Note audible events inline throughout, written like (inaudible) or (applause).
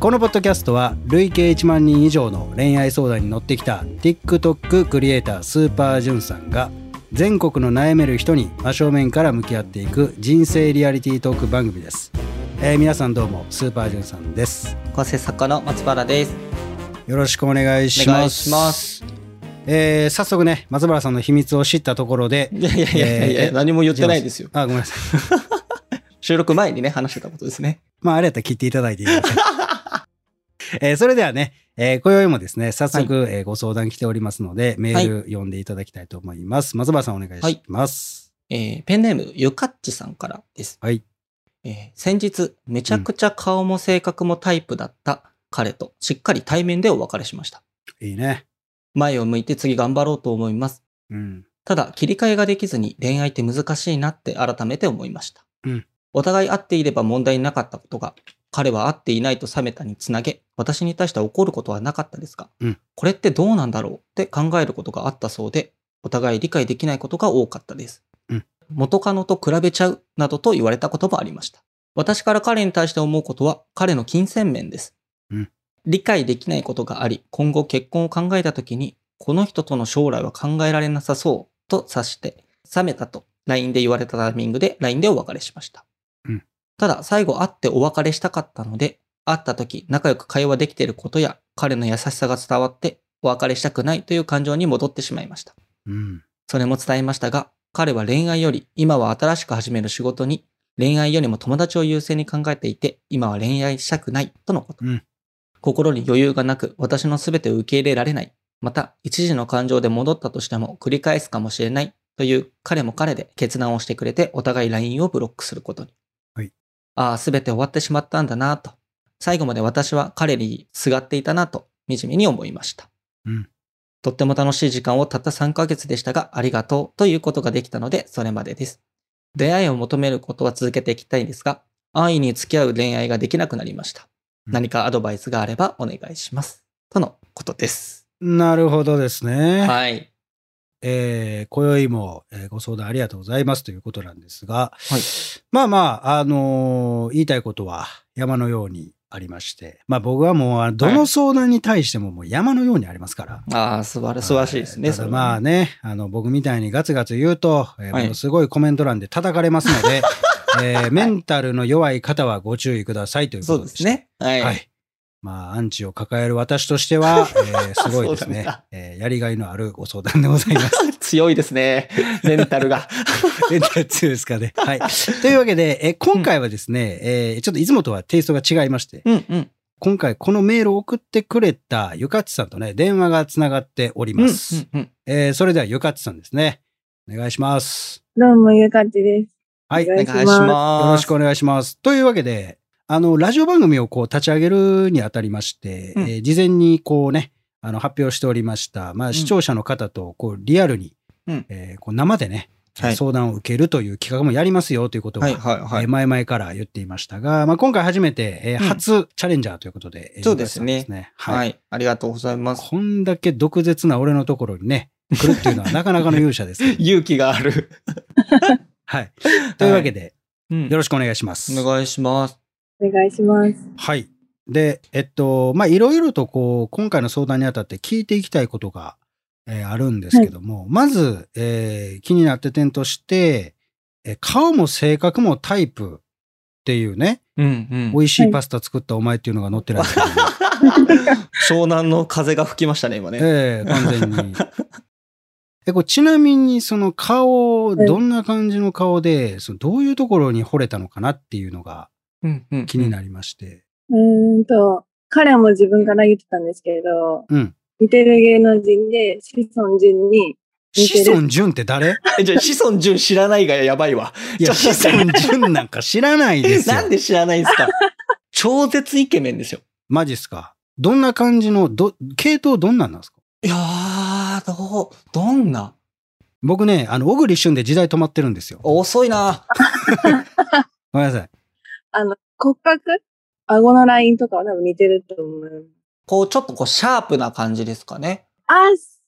このポッドキャストは累計1万人以上の恋愛相談に乗ってきた TikTok クリエイタースーパージュンさんが全国の悩める人に真正面から向き合っていく人生リアリティートーク番組です、えー皆さんどうもスーパージュンさんです構成作家の松原です。よろしくお願いしますお願いします。えー早速ね松原さんの秘密を知ったところでいやいやいやいや、えー何も言ってないですよ。あごめんなさい (laughs) 収録前にね、話してたことですね。まああれやったら切っていただいていいですかえーそれではね、えー今宵もですね、早速、えーご相談来ておりますので、メール読んでいただきたいと思います。松原さんお願いします。えーペンネーム、ゆかっちさんからです。はい。えー先日、めちゃくちゃ顔も性格もタイプだった彼と、しっかり対面でお別れしました。いいね。前を向いて次頑張ろうと思います。うん。ただ、切り替えができずに恋愛って難しいなって改めて思いました。うんお互い会っていれば問題なかったことが、彼は会っていないと冷めたにつなげ、私に対して怒ることはなかったですが、うんこれってどうなんだろう？って考えることがあったそうで、お互い理解できないことが多かったです。うん元カノと比べちゃうなどと言われたこともありました。私から彼に対して思うことは彼の金銭面です。うん理解できないことがあり、今後結婚を考えたときに、この人との将来は考えられなさそうと察して、冷めたと LINE で言われたタイミングで LINE でお別れしました。うんただ、最後会ってお別れしたかったので、会った時仲良く会話できていることや、彼の優しさが伝わって、お別れしたくないという感情に戻ってしまいました。うん。それも伝えましたが、彼は恋愛より今は新しく始める仕事に、恋愛よりも友達を優先に考えていて、今は恋愛したくないとのこと。うん心に余裕がなく、私の全てを受け入れられない。また、一時の感情で戻ったとしても繰り返すかもしれないという彼も彼で決断をしてくれて、お互い LINE をブロックすることに。はいああ、全て終わってしまったんだなと。最後まで私は彼にすがっていたなと、惨めに思いました。うんとっても楽しい時間をたった3ヶ月でしたが、ありがとうということができたので、それまでです。出会いを求めることは続けていきたいですが、安易に付き合う恋愛ができなくなりました。うん何かアドバイスがあればお願いします。とのことです。なるほどですね。はい。えー、今宵も、えーご相談ありがとうございますということなんですが、はい。まあまあ、あのー言いたいことは山のようにありまして、まあ僕はもうどの相談に対してももう山のようにありますから。ああ、素晴ら素晴らしいですね。ただまあね、あの、僕みたいにガツガツ言うと、えーはいものすごいコメント欄で叩かれますので、(laughs) えーメンタルの弱い方はご注意くださいというこそうとですね。はい。はい。まあ、アンチを抱える私としては、えー (laughs) すごいですね。えーやりがいのあるご相談でございます。強いですね。(laughs) メンタルが。(laughs) メンタル強いですかね。はい。というわけで、えー今回はですね、えーちょっといつもとはテイストが違いまして、うんうん。今回このメールを送ってくれたゆかっちさんとね、電話がつながっております。うんうんうんえーそれではゆかっちさんですね。お願いします。どうも、ゆかちです。はい。お願いします。よろしくお願いします。というわけで、あの、ラジオ番組をこう立ち上げるにあたりまして、うんえー事前にこうね、あの、発表しておりました、まあ、ん視聴者の方とこうリアルに、うんえーこう生でね、はい相談を受けるという企画もやりますよということを、はいはい。前々から言っていましたが、まあ、今回初めて、えーうん初チャレンジャーということで、えーそうですねゆかちさんはい。はい。ありがとうございます。こんだけ毒舌な俺のところにね、来るっていうのは (laughs) なかなかの勇者です。勇気がある。(laughs) はい。というわけで、うんよろしくお願いします。お願いします。お願いします。はい。で、えっと、まあ、いろいろとこう、今回の相談にあたって聞いていきたいことが、えーあるんですけども、まず、えー気になって点として、えー顔も性格もタイプっていうね、うんうん美。味しいパスタ作ったお前っていうのが載ってるんですけども、(laughs) 湘南の風が吹きましたね、今ね。ええ完全に。え、これちなみにその顔、はいどんな感じの顔で、そのどういうところに惚れたのかなっていうのがうんうん気になりまして。うーんと、彼も自分から言ってたんですけど、うん。似てる芸能人で、子孫順に、子孫淳って誰？え (laughs) じゃあ、子孫淳知らないがやばいわ。いや、子孫淳なんか知らないですよ。なんで知らないんですか？超絶イケメンですよ。マジっすか？どんな感じの、ど、系統どんなんなんですか？いやー、どう、どんな？僕ね、あの、小栗旬で時代止まってるんですよ。遅いな。(laughs) ごめんなさい。あの、骨格？顎のラインとかは多分似てると思う。こう、ちょっとこう、シャープな感じですかね。あ、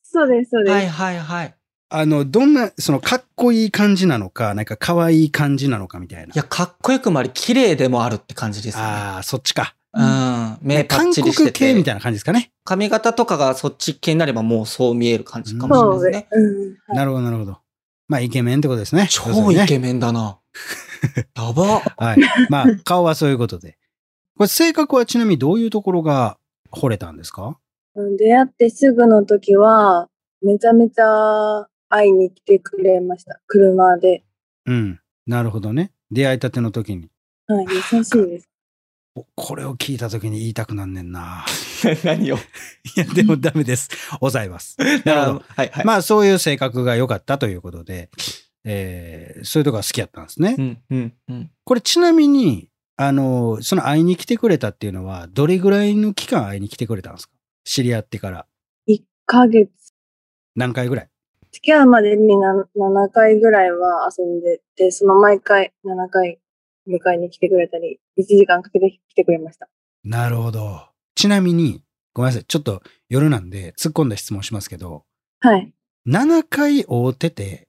そうです、そうです。はいはいはい。あの、どんな、その、かっこいい感じなのか、なんか可愛い感じなのかみたいな。いや、かっこよくもあり、綺麗でもあるって感じですね。ああ、そっちか。うん。目パッ韓チリしてて。国系みたいな感じですかね。髪型とかがそっち系になればもうそう見える感じかもしれないですね。うん。はいなるほど、なるほど。まあ、イケメンってことですね。メ超イケメンだな。やば。(laughs) はい。まあ、顔はそういうことで。これ、性格はちなみにどういうところが惚れたんですか？うん出会ってすぐの時は、めちゃめちゃ会いに来てくれました。車で。うん。なるほどね。出会いたての時に。はい、優しいです。(laughs) おこれを聞いた時に言いたくなんねんな。(laughs) 何を？いや、でもダメです。抑えます。(laughs) なるほど。はいはい。まあ、そういう性格が良かったということで、えーそういうとこが好きやったんですね。うんうんうん。これちなみに、あの、その会いに来てくれたっていうのは、どれぐらいの期間会いに来てくれたんですか？知り合ってから。1ヶ月。何回ぐらい？付き合うまでにな7回ぐらいは遊んでて、その毎回7回迎えに来てくれたり、1時間かけて来てくれました。なるほど。ちなみに、ごめんなさい。ちょっと夜なんで突っ込んだ質問しますけど、はい。7回会うてて、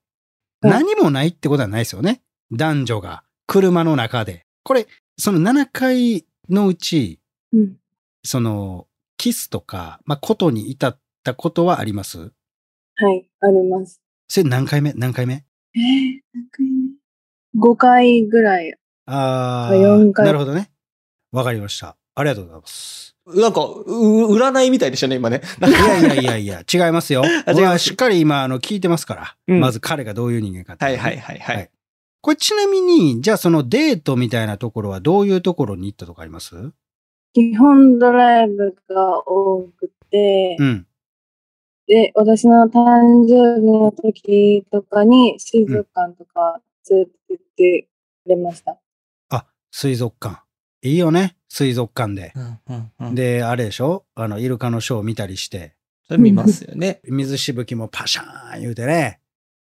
はい何もないってことはないですよね？男女が車の中で。これ、その7回のうち、うん。その、キスとか、まあ、ことに至ったことはあります？はい、あります。それ何回目？何回目？えー、何回目 ?5 回ぐらい。ああ、4回なるほどね。わかりました。ありがとうございます。なんか、う、占いみたいでしたね、今ね。いやいやいやいや、(laughs) 違いますよ。違います俺はしっかり今、あの、聞いてますから。うんまず彼がどういう人間かってはいねはいはいははいい。これちなみに、じゃあそのデートみたいなところはどういうところに行ったとかあります？基本ドライブが多くて、うん。で、私の誕生日の時とかに水族館とか連れて行ってくれました。あ、水族館。いいよね。水族館で。うんうんうん。で、あれでしょ？あの、イルカのショー見たりして、それ見ますよね。(laughs) 水しぶきもパシャーン言うてね。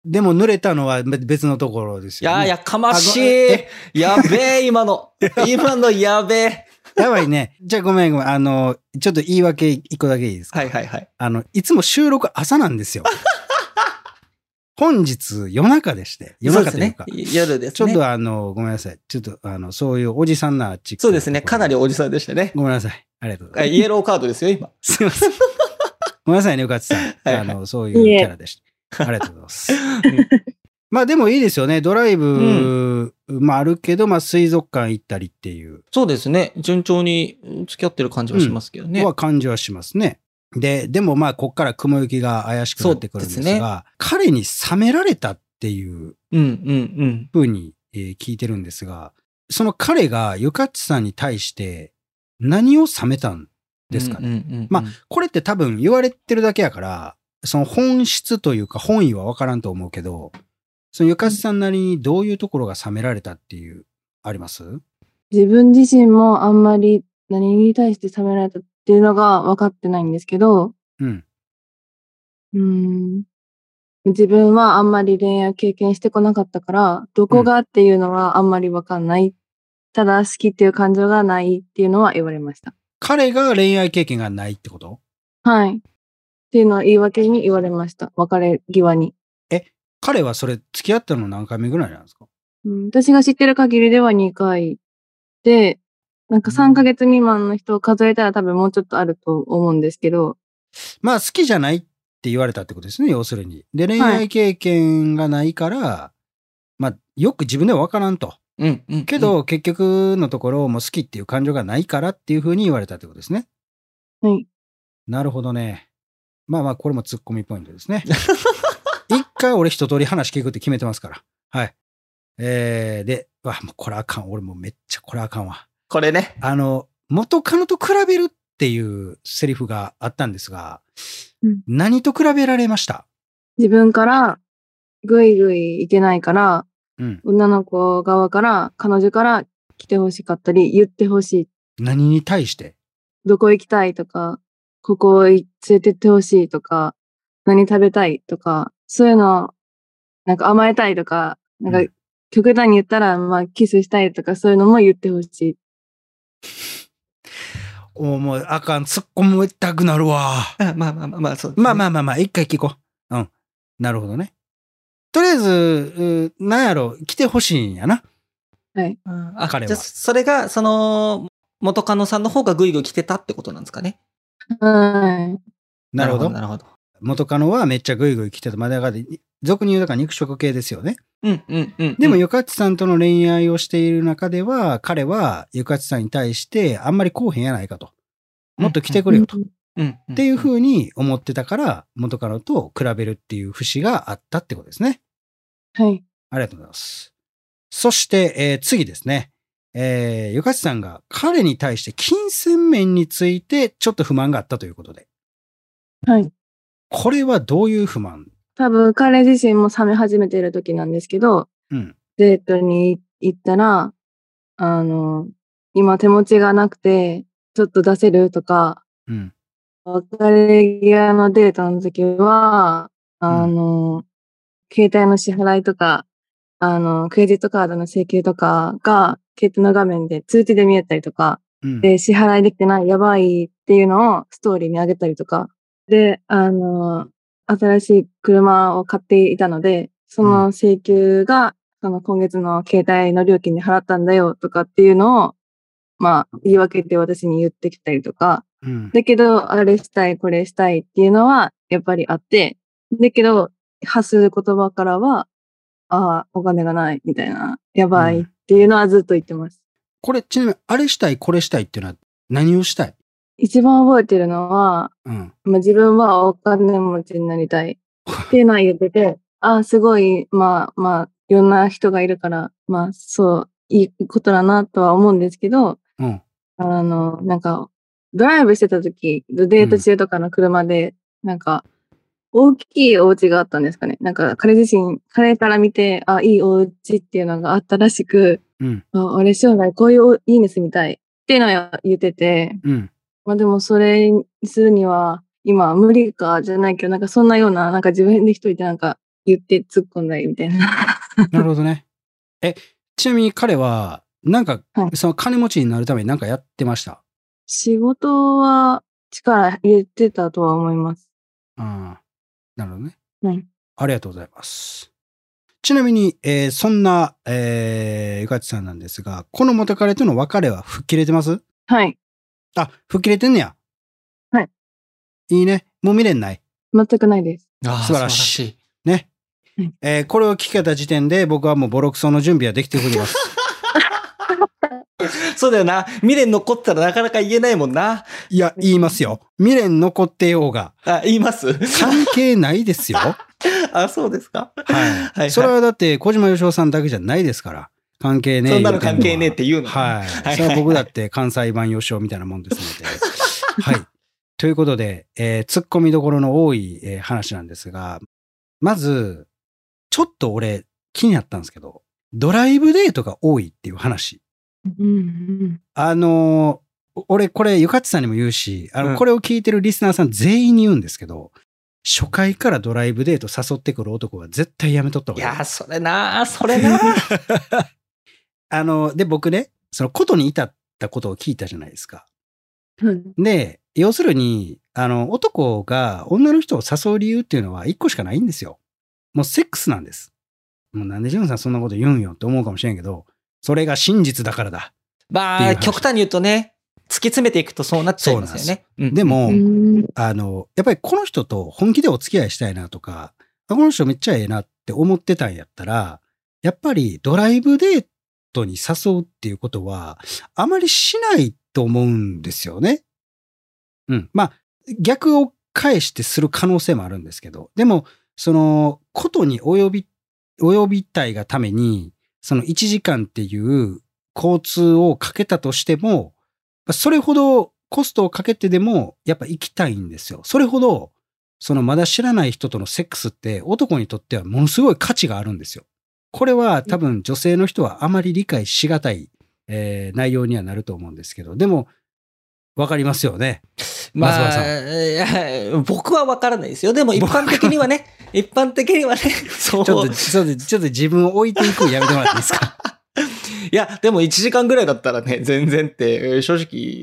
でも濡れたのは別のところですよ、ね。いやー、やかましい。やべえ、今の。(laughs) 今のやべえ。やばいね。じゃあごめんごめん。あの、ちょっと言い訳一個だけいいですか？はいはいはい。あの、いつも収録朝なんですよ。(laughs) 本日夜中でして。夜中というか。そうですね。夜ですね。ちょっとあの、ごめんなさい。ちょっとあの、そういうおじさんなチックそうですね。かなりり。おじさんでしたね。ごめんなさい。ありがとうござあいます。イエローカードですよ、今。(laughs) すいません。ごめんなさいね、うかつさん。はいはいあの、そういうキャラでした。ありがとうございます。(laughs) まあでもいいですよね。ドライブ、まああるけど、まあ水族館行ったりっていうそうですね。順調に付き合ってる感じはしますけどね。は感じはしますね。で、でもまあこっから雲行きが怪しくなってくるんですが、すね彼に冷められたっていう。ふうに、えー聞いてるんですが、その彼がゆかっちさんに対して何を冷めたんですかね。まこれって多分言われてるだけやから、その本質というか本意はわからんと思うけど、そのゆかっちさんなりにどういうところが冷められたっていう、あります？自分自身もあんまり何に対して冷められたっていうのが分かってないんですけど、うん。うーん自分はあんまり恋愛経験してこなかったから、どこがっていうのはあんまり分かんない。ただ好きっていう感情がないっていうのは言われました。彼が恋愛経験がないってこと？はい。っていうのは言い訳に言われました。別れ際に。彼はそれ付き合ったの何回目ぐらいなんですか？うん、私が知ってる限りでは2回で、なんか3ヶ月未満の人を数えたら多分もうちょっとあると思うんですけど、まあ好きじゃないって言われたってことですね、要するに。で、恋愛経験がないから、まあよく自分ではわからんと。うんうん。けど、結局のところもう好きっていう感情がないからっていうふうに言われたってことですね。はい。なるほどね。まあまあ、これもツッコミポイントですね。(laughs) 一回俺一通り話聞くって決めてますから。はい。えー、で、わ、もうこれあかん。俺もうめっちゃこれあかんわ。これね。あの、元カノと比べるっていうセリフがあったんですが、うん何と比べられました？自分からぐいぐいいけないから、うん。女の子側から、彼女から来てほしかったり、言ってほしい。何に対して？どこ行きたいとか、ここ連れてってほしいとか、何食べたいとか、そういうの、なんか甘えたいとか、なんうんか極端に言ったら、まあキスしたいとか、そういうのも言ってほしい。おもうあかん。突っ込みたくなるわ。あまあまあまあまあ、そうねまあまあまあまあ、一回聞こう。うん。なるほどね。とりあえず、うなんやろ、来てほしいんやな。はい。うんあ彼はじゃあそれが、その、元カノさんの方がグイグイ来てたってことなんですかね。はなるほど。なるほど。元カノはめっちゃグイグイ来てた。まあ、だから、俗に言うだから肉食系ですよね。うんうんうん。でも、うんゆかちさんとの恋愛をしている中では、彼はゆかちさんに対してあんまりこうへんやないかと。もっと来てい。くれよと。っうんうん。ていう風に思ってたから、元カノと比べるっていう節があったってことですね。はい。ありがとうございます。そして、えー次ですね。えー、ゆかちさんが彼に対して金銭面についてちょっと不満があったということで。はい。これはどういう不満？多分彼自身も冷め始めてる時なんですけど、うん。デートに行ったら、あの、今手持ちがなくて、ちょっと出せるとか、うん。別れ際のデートの時は、あの、携帯の支払いとか、あの、クレジットカードの請求とかが、携帯の画面で通知で見えたりとか、うん。で、支払いできてない、やばいっていうのをストーリーに上げたりとか、で、あの、新しい車を買っていたので、その請求が、その今月の携帯の料金で払ったんだよとかっていうのを、まあ、言い訳って私に言ってきたりとか、うん。だけど、あれしたい、これしたいっていうのは、やっぱりあって、だけど、発する言葉からは、ああ、お金がない、みたいな、やばいっていうのはずっと言ってます。これ、ちなみに、あれしたい、これしたいっていうのは何をしたい？一番覚えてるのは、うん。まあ、自分はお金持ちになりたいっていうのは言ってて、(laughs) ああ、すごい、まあまあ、いろんな人がいるから、まあ、そう、いいことだなとは思うんですけど、うん。あの、なんか、ドライブしてた時、デート中とかの車で、なんか、大きいお家があったんですかね。なんか、彼自身、彼から見て、あ、いいお家っていうのがあったらしく、うん。あ、俺将来こういう家に住みたいっていうのを言ってて、うん。まあでもそれにするには、今無理かじゃないけど、なんかそんなような、なんか自分で一人でなんか言って突っ込んだりみたいな。(laughs) なるほどね。え、ちなみに彼は、なんかは、いその金持ちになるためになんかやってました？仕事は力入れてたとは思います。ああ。なるほどね。はい。ありがとうございます。ちなみに、えーそんな、えー、ゆかちさんなんですが、この元彼との別れは吹っ切れてます？はい。あ、吹っ切れてんねや。はい。いいね。もう見れんない？全くないです。ああ素晴らしいい。ねはい。えーこれを聞けた時点で僕はもうボロクソの準備はできております。(laughs) そうだよな。未練残ったらなかなか言えないもんな。いや、言いますよ。未練残ってようが。あ、言います？関係ないですよ。は (laughs) あ、そうですか？い。はいそれはだって小島よしおさんだけじゃないですから。関係ねえそんなの関係ねえって言うの。はい。はいそれは僕だって関西版よしおみたいなもんですので。(laughs) はい。ということで、えー、突っ込みどころの多い、えー話なんですが、まず、ちょっと俺気になったんですけど、ドライブデートが多いっていう話。うんうん。あのー俺これゆかちさんにも言うし、あの、うんこれを聞いてるリスナーさん全員に言うんですけど、初回からドライブデート誘ってくる男は絶対やめとった方がいい。いや、それな、それな。(laughs) あの、で、僕ね、そのことに至ったことを聞いたじゃないですか。うんで、要するに、あの、男が女の人を誘う理由っていうのは一個しかないんですよ。もうセックスなんです。もうなんでジュンさんそんなこと言うんよって思うかもしれんけど、それが真実だからだ。まあ、極端に言うとね、突き詰めていくとそうなっちゃいますよね。うんでも、うんあの、やっぱりこの人と本気でお付き合いしたいなとか、あこの人めっちゃええなって思ってたんやったら、やっぱりドライブデートに誘うっていうことは、あまりしないと思うんですよね。うん。まあ、逆を返してする可能性もあるんですけど、でも、その、ことに及び、及びたいがために、その1時間っていう交通をかけたとしても、それほどコストをかけてでも、やっぱ行きたいんですよ。それほど、そのまだ知らない人とのセックスって男にとってはものすごい価値があるんですよ。これは多分女性の人はあまり理解しがたい、えー内容にはなると思うんですけど、でも、わかりますよね。まあ、僕は分からないですよ。でも一般的にはね、一般的にはね、(laughs) そう。ちょっと、ちょっと、ちょっと自分を置いていくのやめてもらっていいですか？(laughs) いや、でも1時間ぐらいだったらね、全然ってえー正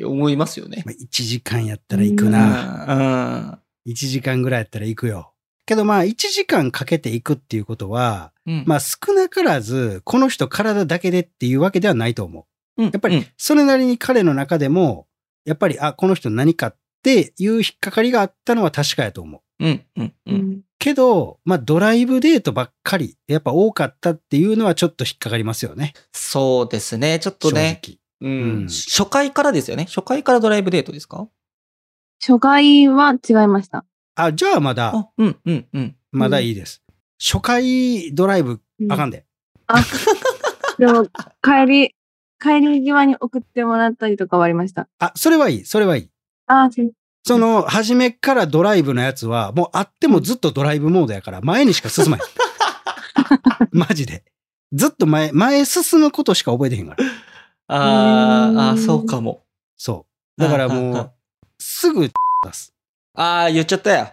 直思いますよね。まあ ?1 時間やったら行くうな。ん。1時間ぐらいやったら行くよ。けどまあ1時間かけて行くっていうことは、うん。まあ少なからず、この人体だけでっていうわけではないと思う。うん。やっぱりそれなりに彼の中でも、やっぱり、あ、この人何かっていう引っかかりがあったのは確かやと思う。うん、うん、う。うんん。けど、まあドライブデートばっかり、やっぱ多かったっていうのはちょっと引っかかりますよね。そうですね。ちょっとね。正直。うんうん初回からですよね。初回からドライブデートですか？初回は違いました。あ、じゃあまだ、あ、うん、うん、うん。まだいいです。初回ドライブあかんで。あ、(laughs) でも、帰り、帰り際に送ってもらったりとかはありました。あ、それはいい、それはいい。あ、そうその、初めからドライブのやつは、もうあってもずっとドライブモードやから、前にしか進まへん。(laughs) マジで。ずっと前、前進むことしか覚えてへんから。あー、あそうかも。そう。だからあああもう、すぐ (laughs) 出す。あー、言っちゃったよ。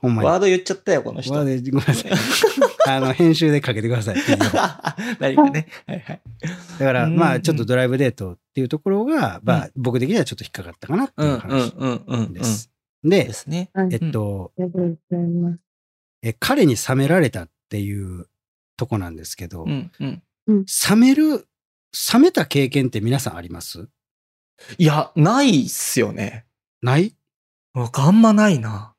ほんまに。ワード言っちゃったよ、この人。ワードごめんなさい。(laughs) あの、編集でかけてくださいっていう。(laughs) だ何かね。はいはい。から、うんまあ、ちょっとドライブデートっていうところが、まうあ、僕的にはちょっと引っかかったかなってうん、うん、いう話です。でで、すね。はいえっと、ありがとうございます。え彼に冷められたっていうとこなんですけど。冷める、冷めた経験って皆さんあります？いや、ないっすよね。ない？僕あんまないな。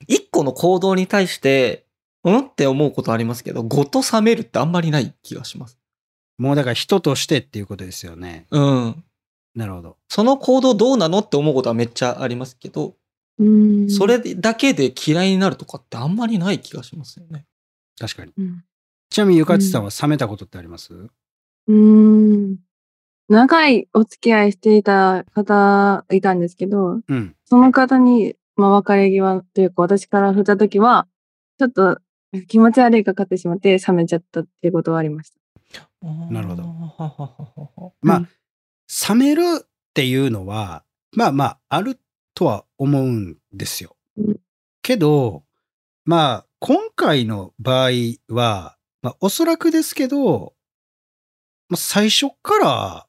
ほ一個の行動に対して、うんって思うことありますけど、ごと冷めるってあんまりない気がします。もうだから人としてっていうことですよね。うん。なるほど。その行動どうなのって思うことはめっちゃありますけど、うん。それだけで嫌いになるとかってあんまりない気がしますよね。確かに。うん。ちなみにゆかちさんは冷めたことってあります、うーん。長いお付き合いしていた方いたんですけど、うん。その方に、まあ、別れ際というか、私から振ったときは、ちょっと気持ち悪いがかってしまって冷めちゃったっていうことはありました。なるほどど。まあ、うん冷めるっていうのは、まあまあ、あるとは思うんですよ。うんけど、まあ、今回の場合は、まあ、おそらくですけど、まあ、最初から、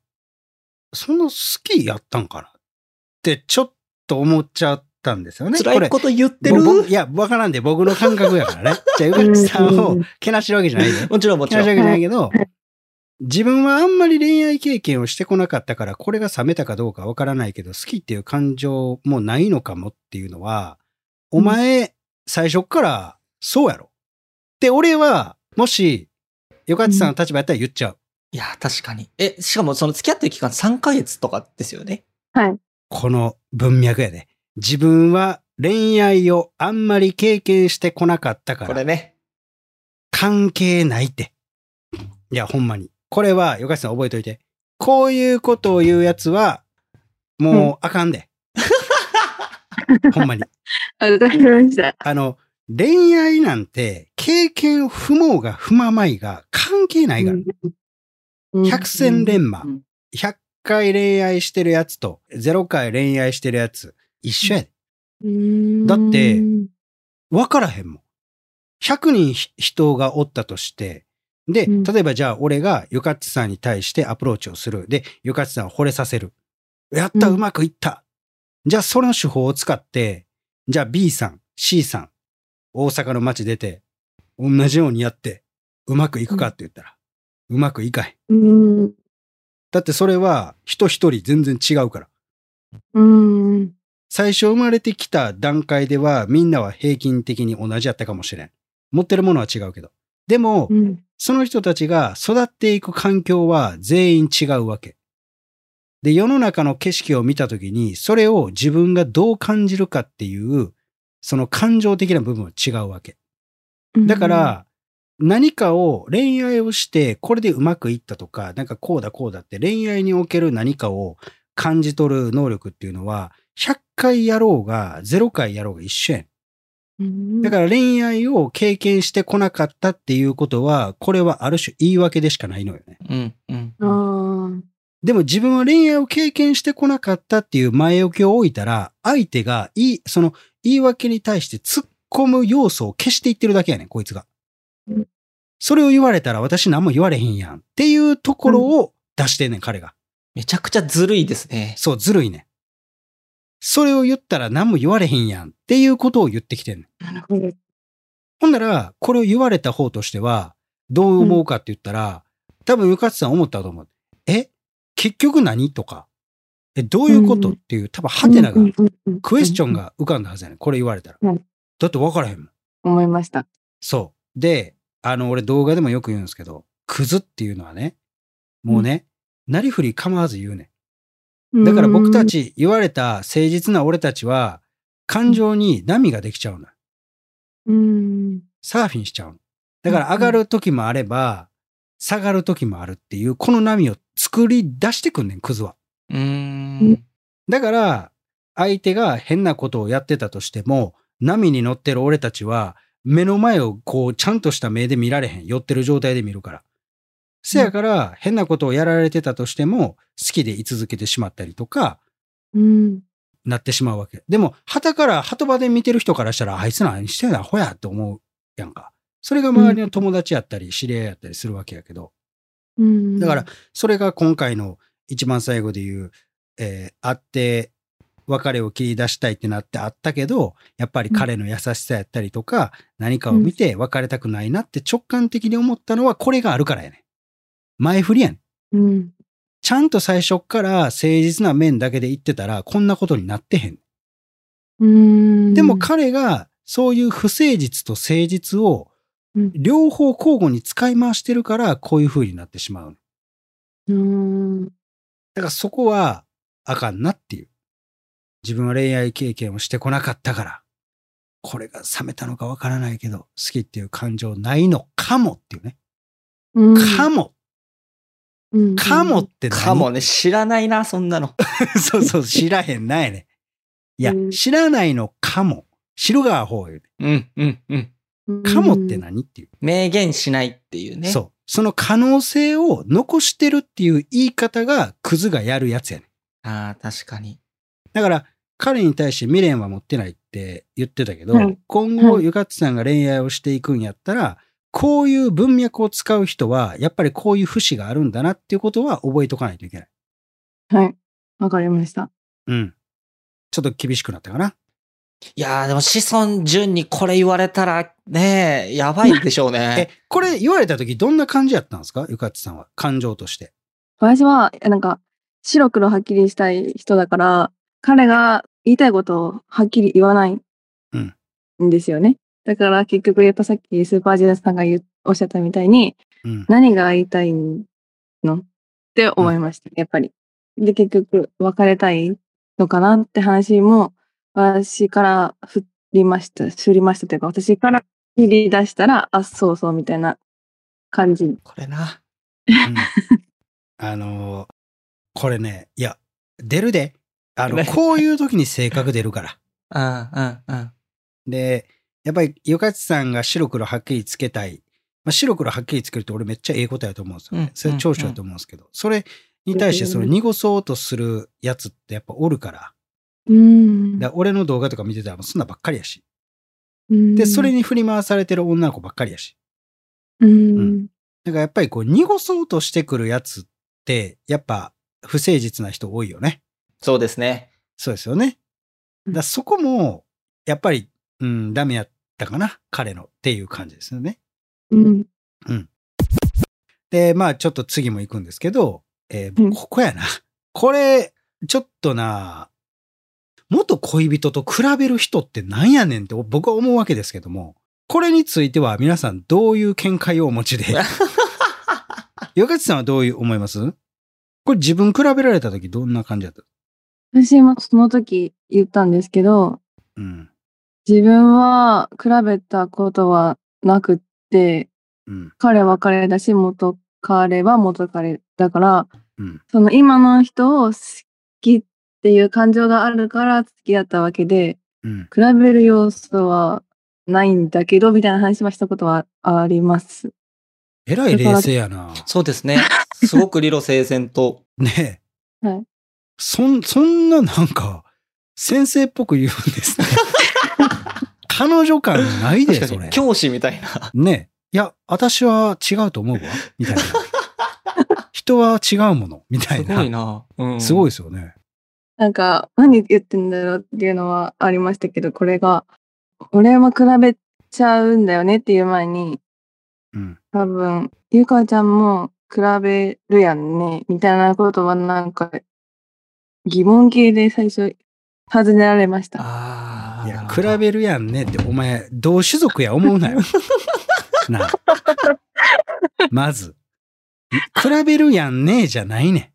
そんな好きやったんかなって、ちょっと思っちゃったんですよね。辛いこと言ってる？いや、わからんで、僕の感覚やからね。(laughs) じゃあ、ゆさんをけなしてるわけじゃないで。もちろんもちろん。けなしてるわけじゃないけど、自分はあんまり恋愛経験をしてこなかったから、これが冷めたかどうかわからないけど、好きっていう感情もないのかもっていうのは、お前、最初っからそうやろ。って俺は、もし、よかちさんの立場やったら言っちゃう。いや、確かに。え、しかもその付き合ってる期間3ヶ月とかですよね。はい。この文脈やで。自分は恋愛をあんまり経験してこなかったから、これね。関係ないって。いや、ほんまに。これは、よかちさん覚えといて。こういうことを言うやつは、もうあかんで。(laughs) ほんまに。あ、わかりました。あの、恋愛なんて、経験不毛が不ままいが関係ないから。うん百戦錬磨うん100回恋愛してるやつと、0回恋愛してるやつ、一緒やで。うんだってわからへんもん。100人ひ人がおったとして、で、うん例えばじゃあ俺がゆかっちさんに対してアプローチをする。で、ゆかっちさんを惚れさせる。やった、うまくいった。じゃあその手法を使って、じゃあ B さん、C さん、大阪の街出て、同じようにやって、うまくいくかって言ったら、うまくいかへん。だってそれは人一人全然違うから。うん。最初生まれてきた段階ではみんなは平均的に同じやったかもしれん。持ってるものは違うけど。でも、うん。その人たちが育っていく環境は全員違うわけ。で、世の中の景色を見たときに、それを自分がどう感じるかっていう、その感情的な部分は違うわけ。だから、何かを恋愛をして、これでうまくいったとか、なんかこうだこうだって恋愛における何かを感じ取る能力っていうのは、100回やろうが0回やろうが一緒やん。うん、だから恋愛を経験してこなかったっていうことは、これはある種言い訳でしかないのよね。うん、うん。でも自分は恋愛を経験してこなかったっていう前置きを置いたら、相手がいい、その言い訳に対して突っ込む要素を消していってるだけやねん、こいつがうん。それを言われたら私何も言われへんやんっていうところを出してんねん、彼が。めちゃくちゃずるいですね。そう、ずるいねん。それを言ったら何も言われへんやんっていうことを言ってきてん。なるほど。ほんなら、これを言われた方としては、どう思うかって言ったら、多分、ゆかつさん思ったと思う。結局何とか、え、どういうこと？うんっていう、多分ハテナが、クエスチョンが。が浮かんだはずやねん。これ言われたら。うんだって分からへんもん。思いました。そう。で、あの、俺動画でもよく言うんですけど、クズっていうのはね、もうね、なりふり構わず言うねん。だから僕たち言われた誠実な俺たちは、感情に波ができちゃうの。うん。サーフィンしちゃうの。だから上がる時もあれば、下がる時もあるっていう、この波を作り出してくんねん、クズは。うーん。だから、相手が変なことをやってたとしても、波に乗ってる俺たちは、目の前をこう、ちゃんとした目で見られへん。寄ってる状態で見るから。せやから、変なことをやられてたとしても、好きで居続けてしまったりとか、うん。なってしまうわけ。でも、旗から、鳩場で見てる人からしたら、あいつ何してんだ、アホやって思うやんか。それが周りの友達やったり、知り合いやったりするわけやけど。うん。だから、それが今回の一番最後で言う、えー会って、別れを切り出したいってなってあったけど、やっぱり彼の優しさやったりとか、何かを見て別れたくないなって直感的に思ったのはこれがあるからやねん。前振りやねん。うん。ちゃんと最初っから誠実な面だけで言ってたら、こんなことになってへん。うん。でも彼がそういう不誠実と誠実をうん両方交互に使い回してるから、こういう風になってしまうの。うん。だからそこはあかんなっていう。自分は恋愛経験をしてこなかったから、これが冷めたのかわからないけど、好きっていう感情ないのかもっていうね。うん。かも。うんかもって何？かもね、知らないな、そんなの。(laughs) そうそう、知らへんないね。いやう、ん知らないのかも。知るが方言うね。うん、うん、うん。かもって何っていう。明言しないっていうね。そう。その可能性を残してるっていう言い方がクズがやるやつやね。ああ、確かに。だから、彼に対して未練は持ってないって言ってたけど、はい今後、はいゆかつさんが恋愛をしていくんやったら、こういう文脈を使う人は、やっぱりこういう節があるんだなっていうことは覚えとかないといけない。はい。わかりました。うん。ちょっと厳しくなったかな？いやー、でも子孫順にこれ言われたら、ねえ、やばいでしょうえね。(laughs) これ言われた時どんな感じやったんですか？ゆかつさんは。感情として。私は、なんか、白黒はっきりしたい人だから、彼が言いたいことをはっきり言わないうんんですよね。だから結局、やっぱさっきスーパージェラスさんが言うおっしゃったみたいに、うん。何が言いたいの？って思いました、やっぱり。で、結局、別れたいのかなって話も、私から振りました、振りましたというか、私から切り出したら、あ、そうそう、みたいな感じ。これな。うん (laughs) あのーこれね、いや、出るで。あの、ね (laughs) こういう時に性格出るから。うん、うん、うん。で、やっぱり、ゆかちさんが白黒はっきりつけたい。まあ、白黒はっきりつけると俺めっちゃええことやと思うんですよね。うんそれ長所やと思うんですけど、それに対してそれ濁そうとするやつってやっぱおるから。うん。だから俺の動画とか見てたらもうそんなばっかりやし。うんで、それに振り回されてる女の子ばっかりやし。うん。だからやっぱりこう濁そうとしてくるやつって、やっぱ不誠実な人多いよね。そうですね。そうですよね。だからそこも、やっぱり、うん、ダメやったかな？彼のっていう感じですよね。うん。で、まあちょっと次も行くんですけど、えーうんここやな。これ、ちょっとな、元恋人と比べる人ってなんやねんって僕は思うわけですけども、これについては皆さんどういう見解をお持ちで、よかちさんはどういう思います？これ自分比べられた時どんな感じだった？私もその時言ったんですけど、うん。自分は比べたことはなくって、うん。彼は彼だし、元彼は元彼だから、うん。その今の人を好きっていう感情があるから付き合ったわけで、うん。比べる要素はないんだけど、みたいな話はしたことはあります。えらい冷静やな。そうですね。(laughs) すごく理路整然と。ねえ。はいそん、そんななんか、先生っぽく言うんですね。(laughs) 彼女感ないで、それ。教師みたいな。ねえ。いや、私は違うと思うわ。みたいな。(laughs) 人は違うもの。みたいすな。ごいな。うん。すごいですよね。なんか、何言ってんだろうっていうのはありましたけど、これが、俺も比べちゃうんだよねっていう前に、うん。多分、ゆかちゃんも比べるやんね、みたいなことはなんか、疑問形で最初、尋ねられました。いや、比べるやんねって、お前、同種族や思うなよ。(laughs) なあ。まず。比べるやんねじゃないね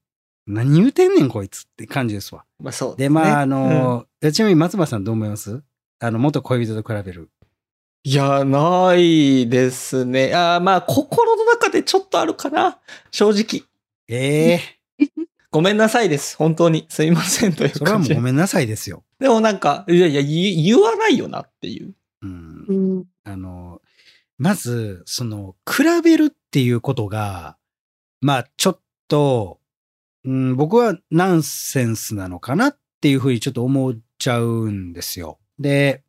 ん。何言うてんねん、こいつって感じですわ。まあそうで、すねまあ、あうんの、ちなみに松葉さんどう思います？あの、元恋人と比べる。いや、ないですね。あーまあ、心の中でちょっとあるかな。正直。ええごめんなさいです。本当に。すいません。というそれはもうごめんなさいですよ。でもなんか、いやいや、言言わないよなっていう。うんう。ん。あの、まず、その、比べるっていうことが、まあ、ちょっと、うん、僕はナンセンスなのかなっていうふうにちょっと思っちゃうんですよ。で、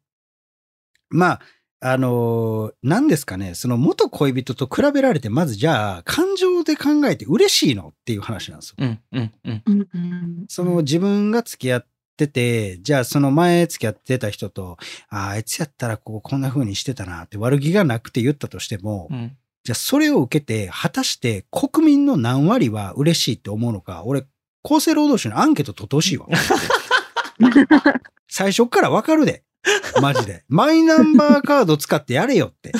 まあ、あの、何ですかね、その元恋人と比べられて、まずじゃあ、感情で考えて嬉しいのっていう話なんですよ。うん、うん、うん。うんうん。その自分が付き合ってて、じゃあその前付き合ってた人と、ああ、あいつやったらこここんな風にしてたなって悪気がなくて言ったとしても、うん。じゃあそれを受けて、果たして国民の何割は嬉しいって思うのか、俺、厚生労働省にアンケート取ってほしいわ。(laughs) 最初っからわかるで。マジで。マイナンバーカード使ってやれよって。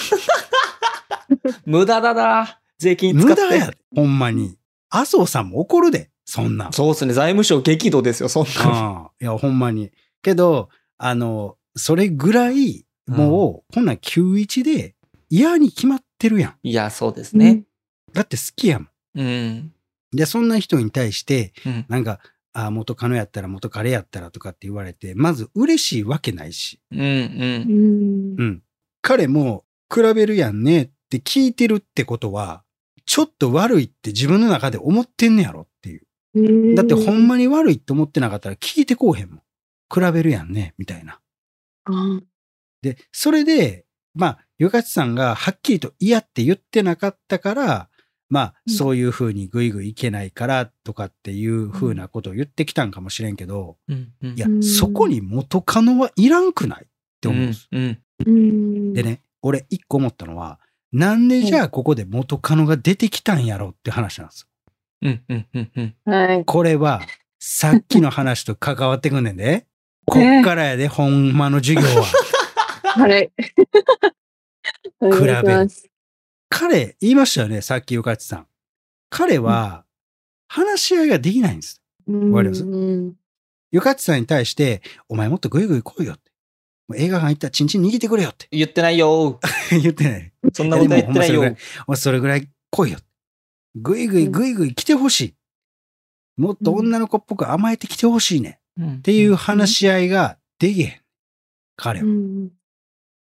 無駄だな。税金使って。無駄やで。ほんまに。麻生さんも怒るで。そんなん。そうですね。財務省激怒ですよ、そんないや、ほんまに。けど、あの、それぐらい、もう、こんなん91で嫌に決まってるやん。いや、そうですね。だって好きやもん。うん。で、そんな人に対して、うん。なんか、あ元カノやったら元彼やったらとかって言われて、まず嬉しいわけないし。うん、う。うん。うんん。彼も、比べるやんねって聞いてるってことは、ちょっと悪いって自分の中で思ってんねやろっていう。うんだってほんまに悪いって思ってなかったら聞いてこうへんもん。比べるやんねみたいな。あで、それで、まあ、ゆかちさんがはっきりと嫌って言ってなかったから、まあ、うんそういうふうにぐいぐいいけないからとかっていうふうなことを言ってきたんかもしれんけど、うん、うん。いやう、んそこに元カノはいらんくないって思うんです。うん、うん。うん。でね、俺一個思ったのは、なんでじゃあここで元カノが出てきたんやろって話なんですよ。うん、うん、うん、うん。はい。これは、さっきの話と関わってくんねんで。(laughs) こっからやで、ほんまの授業は。(laughs) はい。(laughs) お願いします彼、言いましたよね、さっきゆかちさん。彼は、話し合いができないんです。うんわかります？うんゆかちさんに対して、お前もっとグイグイ来いよって。もう映画館行ったらチンチン握ってくれよって言ってないよ。言ってない。そんなことは言ってないよ。それぐらい来いよ。グイグイグイグイ来てほしい。もっと女の子っぽく甘えてきてほしいね。っっていう話し合いができへん。彼は。うん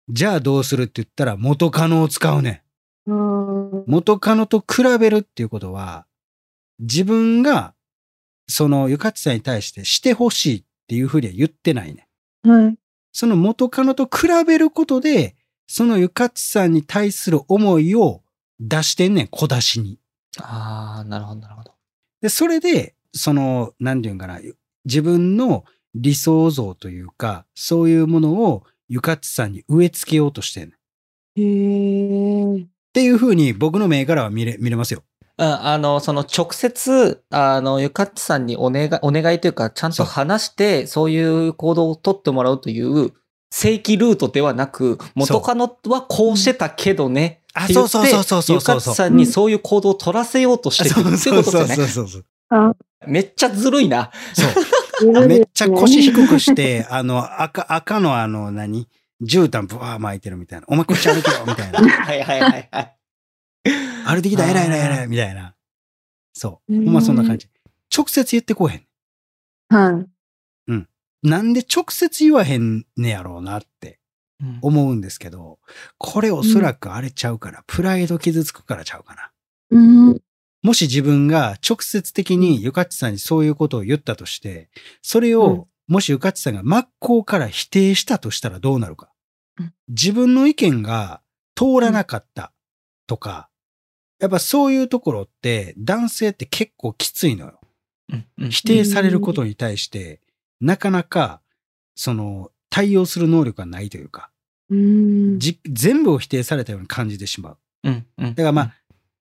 じゃあどうするって言ったら元カノを使うね元カノと比べるっていうことは、自分が、そのゆかちさんに対してしてほしいっていうふうには言ってないね。はい。その元カノと比べることで、そのゆかちさんに対する思いを出してんねん、小出しに。ああ、なるほど、なるほど。で、それで、その、なんていうんかな、自分の理想像というか、そういうものをゆかちさんに植え付けようとしてんへえ。ていうふうに僕の目からは見れ、見れますよ。うん、あの、その直接、あの、ゆかっちさんにお願い、お願いというか、ちゃんと話して、そういう行動を取ってもらうという、正規ルートではなく、元カノはこうしてたけどね。あそうそうそうそうそうそうゆかっちさんにそういう行動を取らせようとしてるってことですよね。そうそう。あ、めっちゃずるいな。そう。めっちゃ腰低くして、あの、赤、赤のあの何、絨毯ブワー巻いてるみたいな。お前こっち歩けよみたいな。(laughs) はいはいはいはい。歩いてきた、偉い偉い偉いみたいな。そう。うんほんまそんな感じ。直接言ってこうへん。はい。なんで直接言わへんねやろうなってうん。思うんですけど、これおそらくあれちゃうから、プライド傷つくからちゃうかな。うん。もし自分が直接的にゆかっちさんにそういうことを言ったとして、それを、うん。もしゆかっちさんが真っ向から否定したとしたらどうなるか。うん。自分の意見が通らなかったとか、やっぱそういうところって男性って結構きついのよ。否定されることに対して、なかなか、その、対応する能力がないというか、うん。じ全部を否定されたように感じてしまう。うんうんだからまあ、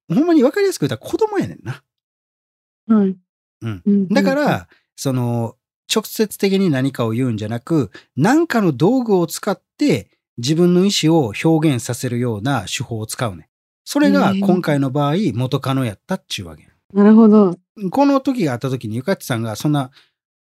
ほんまに分かりやすく言ったら子供やねんな。はい。うんうん。だから、その、直接的に何かを言うんじゃなく、何かの道具を使って自分の意思を表現させるような手法を使うね。それが今回の場合、元カノやったっちゅうわけや。なるほど。この時があった時にゆかっちさんがそんな、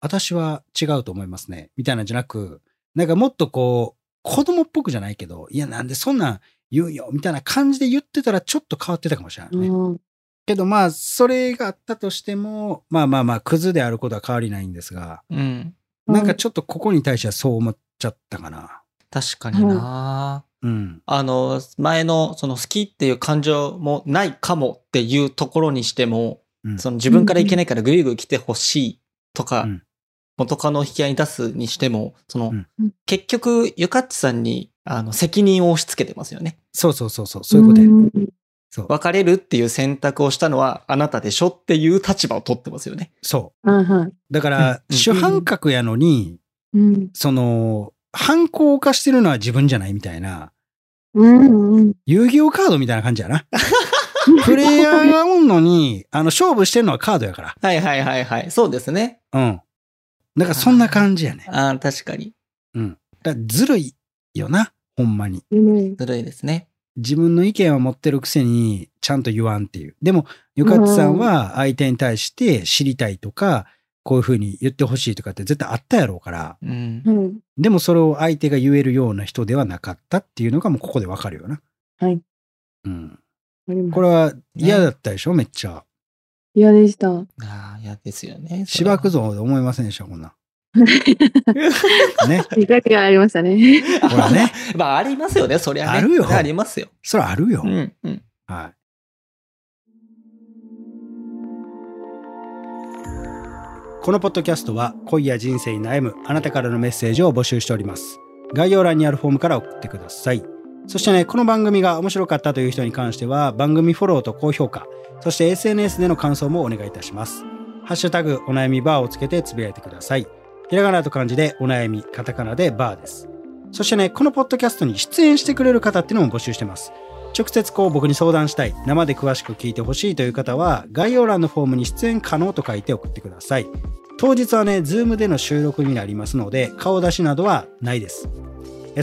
私は違うと思いますね。みたいなんじゃなく、なんかもっとこう、子供っぽくじゃないけど、いやなんでそんなん言うんよ、みたいな感じで言ってたらちょっと変わってたかもしれないね。うんけどまあ、それがあったとしても、まあまあまあ、クズであることは変わりないんですが、うん。なんかちょっとここに対してはそう思っちゃったかな。確かにな、うん。あの、前の、その好きっていう感情もないかもっていうところにしても、うんその自分からいけないからぐいぐい来てほしいとか、うん元カノを引き合いに出すにしても、その、うん結局、ゆかっちさんに、あの、責任を押し付けてますよね。そうそうそうそう、そういうことや。んそう。別れるっていう選択をしたのはあなたでしょっていう立場を取ってますよね。そはいはい。う。だから、うん主犯格やのに、うん。その、犯行を犯してるのは自分じゃないみたいな、うんうん。遊戯王カードみたいな感じやな。(laughs) プレイヤーがおんのに、あの、勝負してるのはカードやから。はいはいはいはい。そうですね。うん。だからそんな感じやね。ああ、確かに。だからずるいよな、ほんまに。うんずるいですね。自分の意見は持ってるくせに、ちゃんと言わんっていう。でも、ゆかつさんは相手に対して知りたいとか、こういうふうに言ってほしいとかって絶対あったやろうから、うん。うん。でもそれを相手が言えるような人ではなかったっていうのがもうここでわかるよな。はい。うん。これは嫌だったでしょ、めっちゃ。嫌でした。ああ、嫌ですよね。しばくぞで思いませんでした、こんなん。(laughs) ね。見たくありましたね。ほらね。(laughs) まあ、ありますよね、そりゃね。あるよありますよ。それあるよ。うん、うん。はい。このポッドキャストは恋や人生に悩むあなたからのメッセージを募集しております。概要欄にあるフォームから送ってください。そしてね、この番組が面白かったという人に関しては番組フォローと高評価、そして SNS での感想もお願いいたします。ハッシュタグお悩みバーをつけてつぶやいてください。ひらがなと漢字でお悩み、カタカナでバーです。そしてね、このポッドキャストに出演してくれる方っていうのも募集してます。直接こう僕に相談したい、生で詳しく聞いてほしいという方は、概要欄のフォームに出演可能と書いて送ってください。当日はね、ズームでの収録になりますので、顔出しなどはないです。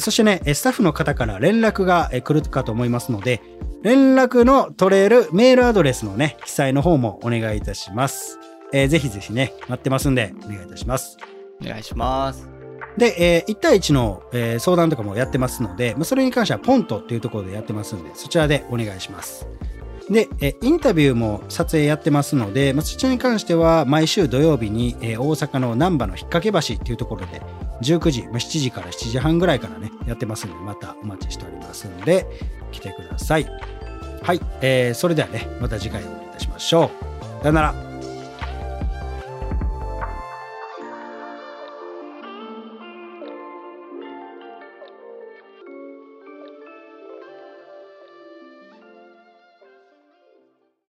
そしてね、スタッフの方から連絡が来るかと思いますので、連絡の取れるメールアドレスのね、記載の方もお願いいたします。えーぜひぜひね、待ってますんで、お願いいたします。お願いします。で、えー1対1の、えー相談とかもやってますので、まあ、それに関してはポントっていうところでやってますんで、そちらでお願いします。で、えーインタビューも撮影やってますので、まあ、そちらに関しては毎週土曜日に、えー大阪の難波の引っ掛け橋っていうところで、19時、まあ、7時から7時半ぐらいからね、やってますんで、またお待ちしておりますんで、来てください。はい、えーそれではね、また次回お会いいたしましょう。さよなら。